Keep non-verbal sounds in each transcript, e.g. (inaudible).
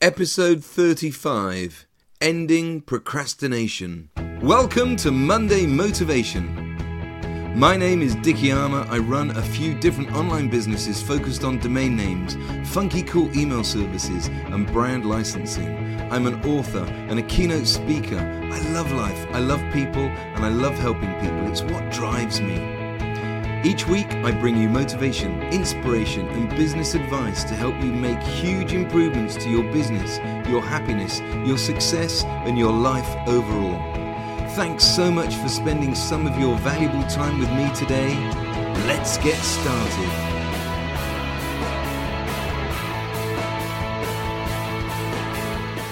Episode 35 Ending Procrastination. Welcome to Monday Motivation. My name is Dickie Armour. I run a few different online businesses focused on domain names, funky cool email services, and brand licensing. I'm an author and a keynote speaker. I love life, I love people, and I love helping people. It's what drives me. Each week, I bring you motivation, inspiration, and business advice to help you make huge improvements to your business, your happiness, your success, and your life overall. Thanks so much for spending some of your valuable time with me today. Let's get started.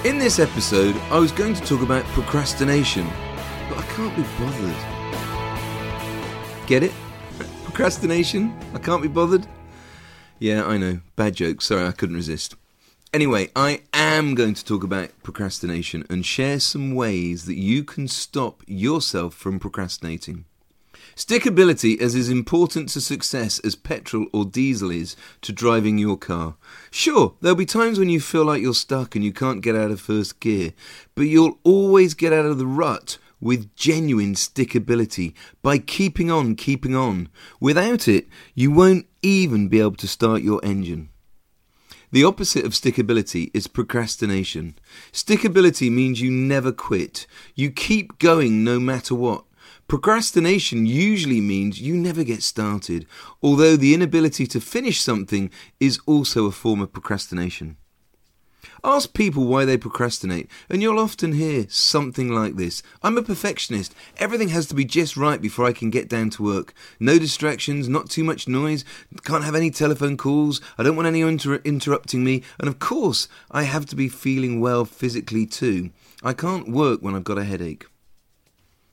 In this episode, I was going to talk about procrastination, but I can't be bothered. Get it? Procrastination? I can't be bothered? Yeah, I know. Bad joke. Sorry, I couldn't resist. Anyway, I am going to talk about procrastination and share some ways that you can stop yourself from procrastinating. Stickability is as important to success as petrol or diesel is to driving your car. Sure, there'll be times when you feel like you're stuck and you can't get out of first gear, but you'll always get out of the rut with genuine stickability by keeping on, keeping on. Without it, you won't even be able to start your engine. The opposite of stickability is procrastination. Stickability means you never quit. You keep going no matter what. Procrastination usually means you never get started, although the inability to finish something is also a form of procrastination. Ask people why they procrastinate, and you'll often hear something like this I'm a perfectionist. Everything has to be just right before I can get down to work. No distractions, not too much noise, can't have any telephone calls, I don't want anyone inter- interrupting me, and of course, I have to be feeling well physically too. I can't work when I've got a headache.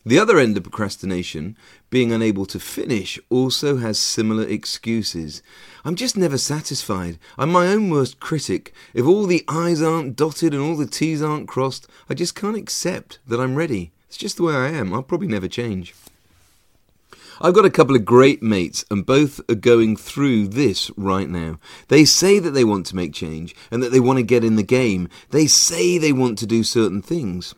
The other end of procrastination, being unable to finish, also has similar excuses. I'm just never satisfied. I'm my own worst critic. If all the I's aren't dotted and all the T's aren't crossed, I just can't accept that I'm ready. It's just the way I am. I'll probably never change. I've got a couple of great mates, and both are going through this right now. They say that they want to make change and that they want to get in the game. They say they want to do certain things.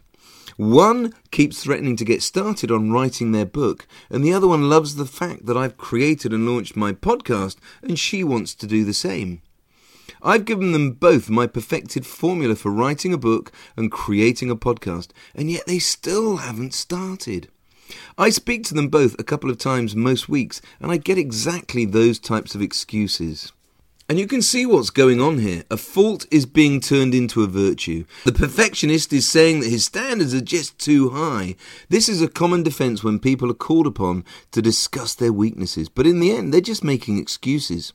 One keeps threatening to get started on writing their book, and the other one loves the fact that I've created and launched my podcast, and she wants to do the same. I've given them both my perfected formula for writing a book and creating a podcast, and yet they still haven't started. I speak to them both a couple of times most weeks, and I get exactly those types of excuses. And you can see what's going on here. A fault is being turned into a virtue. The perfectionist is saying that his standards are just too high. This is a common defense when people are called upon to discuss their weaknesses, but in the end, they're just making excuses.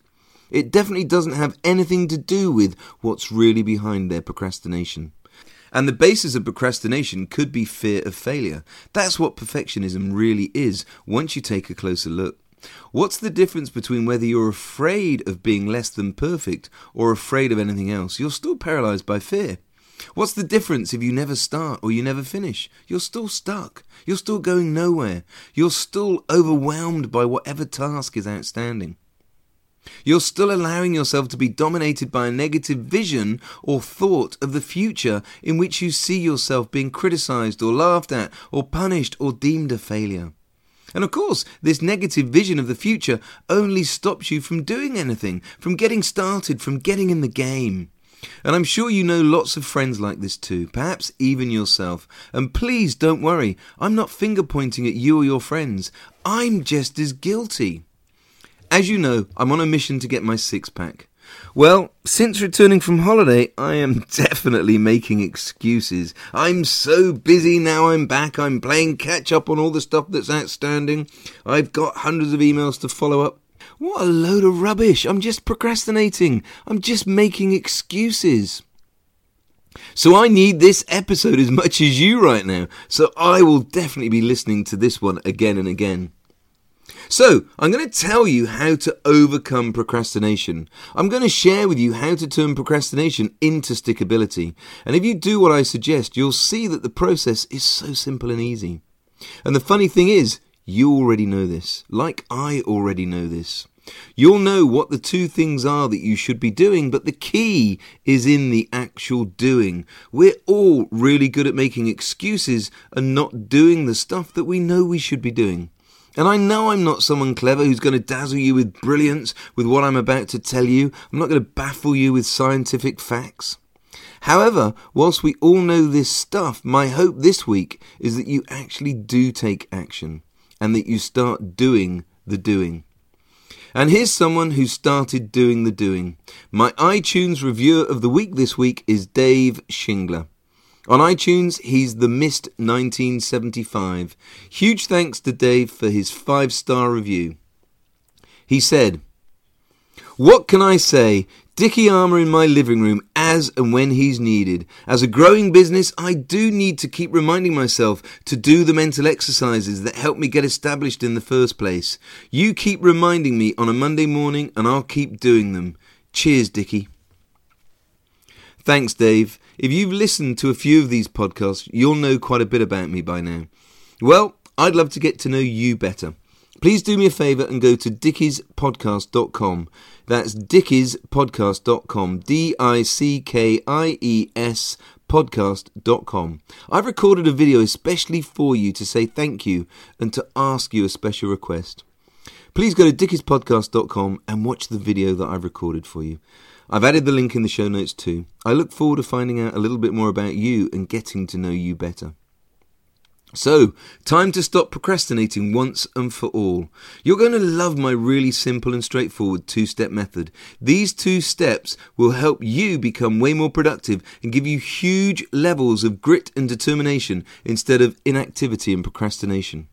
It definitely doesn't have anything to do with what's really behind their procrastination. And the basis of procrastination could be fear of failure. That's what perfectionism really is once you take a closer look. What's the difference between whether you're afraid of being less than perfect or afraid of anything else? You're still paralyzed by fear. What's the difference if you never start or you never finish? You're still stuck. You're still going nowhere. You're still overwhelmed by whatever task is outstanding. You're still allowing yourself to be dominated by a negative vision or thought of the future in which you see yourself being criticized or laughed at or punished or deemed a failure. And of course, this negative vision of the future only stops you from doing anything, from getting started, from getting in the game. And I'm sure you know lots of friends like this too, perhaps even yourself. And please don't worry, I'm not finger pointing at you or your friends. I'm just as guilty. As you know, I'm on a mission to get my six pack. Well, since returning from holiday, I am (laughs) definitely making excuses. I'm so busy now I'm back. I'm playing catch up on all the stuff that's outstanding. I've got hundreds of emails to follow up. What a load of rubbish. I'm just procrastinating. I'm just making excuses. So I need this episode as much as you right now. So I will definitely be listening to this one again and again. So, I'm going to tell you how to overcome procrastination. I'm going to share with you how to turn procrastination into stickability. And if you do what I suggest, you'll see that the process is so simple and easy. And the funny thing is, you already know this, like I already know this. You'll know what the two things are that you should be doing, but the key is in the actual doing. We're all really good at making excuses and not doing the stuff that we know we should be doing. And I know I'm not someone clever who's going to dazzle you with brilliance with what I'm about to tell you. I'm not going to baffle you with scientific facts. However, whilst we all know this stuff, my hope this week is that you actually do take action and that you start doing the doing. And here's someone who started doing the doing. My iTunes reviewer of the week this week is Dave Shingler. On iTunes, he's The Mist 1975. Huge thanks to Dave for his five star review. He said, What can I say? Dickie Armour in my living room as and when he's needed. As a growing business, I do need to keep reminding myself to do the mental exercises that help me get established in the first place. You keep reminding me on a Monday morning, and I'll keep doing them. Cheers, Dickie. Thanks, Dave. If you've listened to a few of these podcasts, you'll know quite a bit about me by now. Well, I'd love to get to know you better. Please do me a favour and go to dickiespodcast.com. That's dickiespodcast.com. D I C K I E S podcast.com. I've recorded a video especially for you to say thank you and to ask you a special request. Please go to dickiespodcast.com and watch the video that I've recorded for you. I've added the link in the show notes too. I look forward to finding out a little bit more about you and getting to know you better. So, time to stop procrastinating once and for all. You're going to love my really simple and straightforward two step method. These two steps will help you become way more productive and give you huge levels of grit and determination instead of inactivity and procrastination.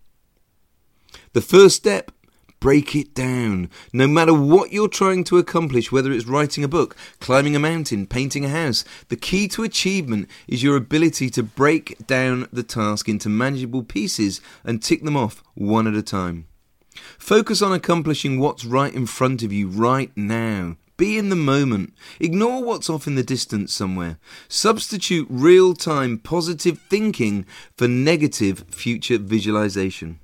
The first step Break it down. No matter what you're trying to accomplish, whether it's writing a book, climbing a mountain, painting a house, the key to achievement is your ability to break down the task into manageable pieces and tick them off one at a time. Focus on accomplishing what's right in front of you right now. Be in the moment. Ignore what's off in the distance somewhere. Substitute real time positive thinking for negative future visualization.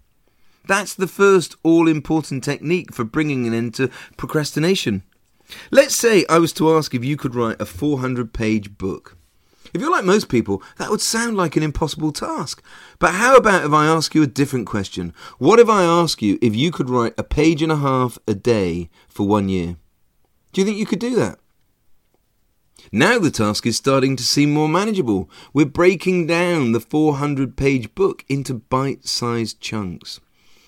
That's the first all important technique for bringing an end to procrastination. Let's say I was to ask if you could write a 400 page book. If you're like most people, that would sound like an impossible task. But how about if I ask you a different question? What if I ask you if you could write a page and a half a day for one year? Do you think you could do that? Now the task is starting to seem more manageable. We're breaking down the 400 page book into bite sized chunks.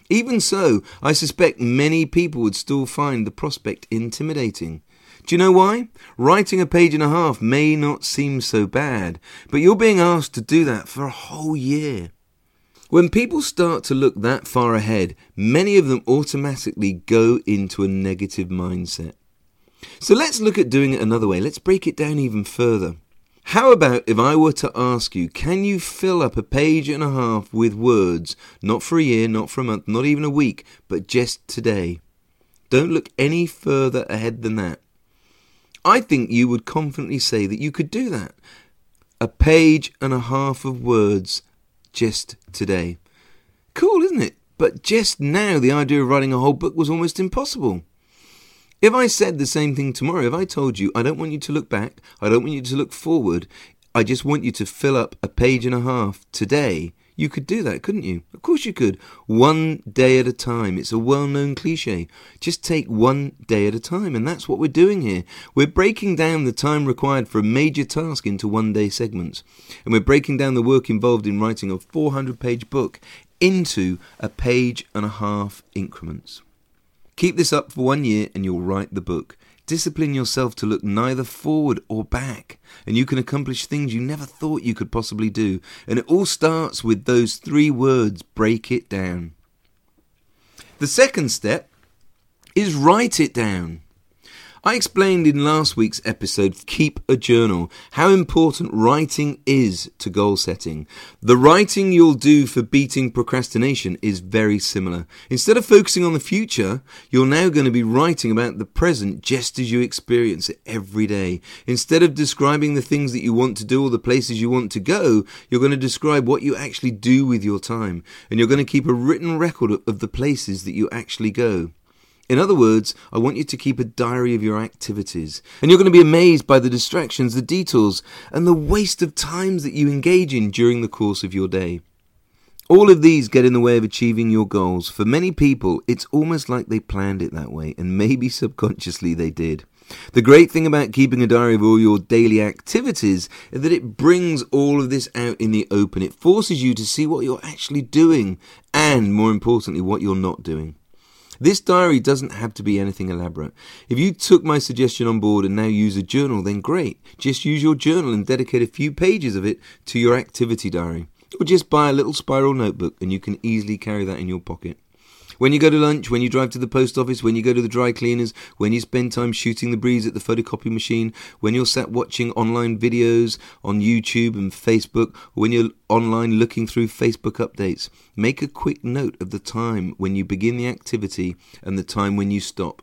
Even so, I suspect many people would still find the prospect intimidating. Do you know why? Writing a page and a half may not seem so bad, but you're being asked to do that for a whole year. When people start to look that far ahead, many of them automatically go into a negative mindset. So let's look at doing it another way. Let's break it down even further. How about if I were to ask you, can you fill up a page and a half with words, not for a year, not for a month, not even a week, but just today? Don't look any further ahead than that. I think you would confidently say that you could do that. A page and a half of words just today. Cool, isn't it? But just now, the idea of writing a whole book was almost impossible. If I said the same thing tomorrow, if I told you, I don't want you to look back, I don't want you to look forward, I just want you to fill up a page and a half today, you could do that, couldn't you? Of course you could. One day at a time. It's a well known cliche. Just take one day at a time, and that's what we're doing here. We're breaking down the time required for a major task into one day segments, and we're breaking down the work involved in writing a 400 page book into a page and a half increments. Keep this up for one year and you'll write the book. Discipline yourself to look neither forward or back, and you can accomplish things you never thought you could possibly do. And it all starts with those three words break it down. The second step is write it down. I explained in last week's episode, Keep a Journal, how important writing is to goal setting. The writing you'll do for beating procrastination is very similar. Instead of focusing on the future, you're now going to be writing about the present just as you experience it every day. Instead of describing the things that you want to do or the places you want to go, you're going to describe what you actually do with your time. And you're going to keep a written record of the places that you actually go. In other words, I want you to keep a diary of your activities. And you're going to be amazed by the distractions, the detours, and the waste of times that you engage in during the course of your day. All of these get in the way of achieving your goals. For many people, it's almost like they planned it that way, and maybe (laughs) subconsciously they did. The great thing about keeping a diary of all your daily activities is that it brings all of this out in the open. It forces you to see what you're actually doing and, more importantly, what you're not doing. This diary doesn't have to be anything elaborate. If you took my suggestion on board and now use a journal, then great. Just use your journal and dedicate a few pages of it to your activity diary. Or just buy a little spiral notebook and you can easily carry that in your pocket. When you go to lunch, when you drive to the post office, when you go to the dry cleaners, when you spend time shooting the breeze at the photocopy machine, when you're sat watching online videos on YouTube and Facebook, or when you're online looking through Facebook updates, make a quick note of the time when you begin the activity and the time when you stop.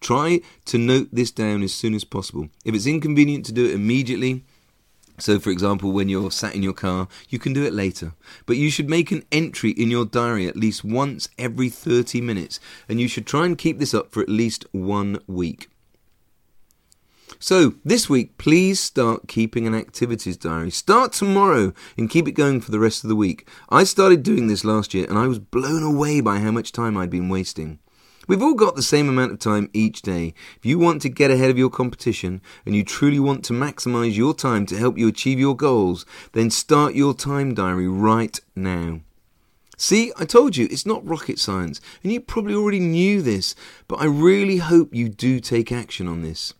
Try to note this down as soon as possible. If it's inconvenient to do it immediately, so, for example, when you're sat in your car, you can do it later. But you should make an entry in your diary at least once every 30 minutes, and you should try and keep this up for at least one week. So, this week, please start keeping an activities diary. Start tomorrow and keep it going for the rest of the week. I started doing this last year and I was blown away by how much time I'd been wasting. We've all got the same amount of time each day. If you want to get ahead of your competition and you truly want to maximize your time to help you achieve your goals, then start your time diary right now. See, I told you, it's not rocket science, and you probably already knew this, but I really hope you do take action on this.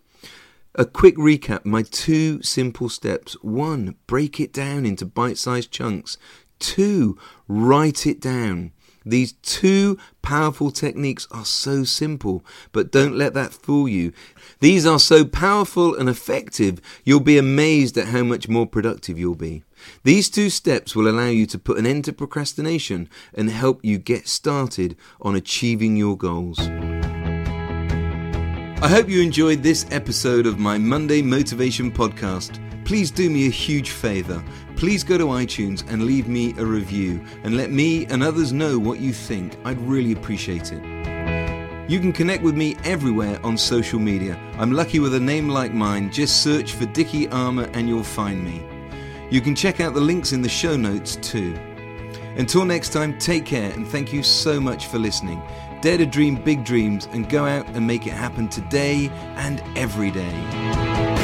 A quick recap my two simple steps. One, break it down into bite sized chunks. Two, write it down. These two powerful techniques are so simple, but don't let that fool you. These are so powerful and effective, you'll be amazed at how much more productive you'll be. These two steps will allow you to put an end to procrastination and help you get started on achieving your goals. I hope you enjoyed this episode of my Monday Motivation Podcast please do me a huge favour. Please go to iTunes and leave me a review and let me and others know what you think. I'd really appreciate it. You can connect with me everywhere on social media. I'm lucky with a name like mine. Just search for Dickie Armour and you'll find me. You can check out the links in the show notes too. Until next time, take care and thank you so much for listening. Dare to dream big dreams and go out and make it happen today and every day.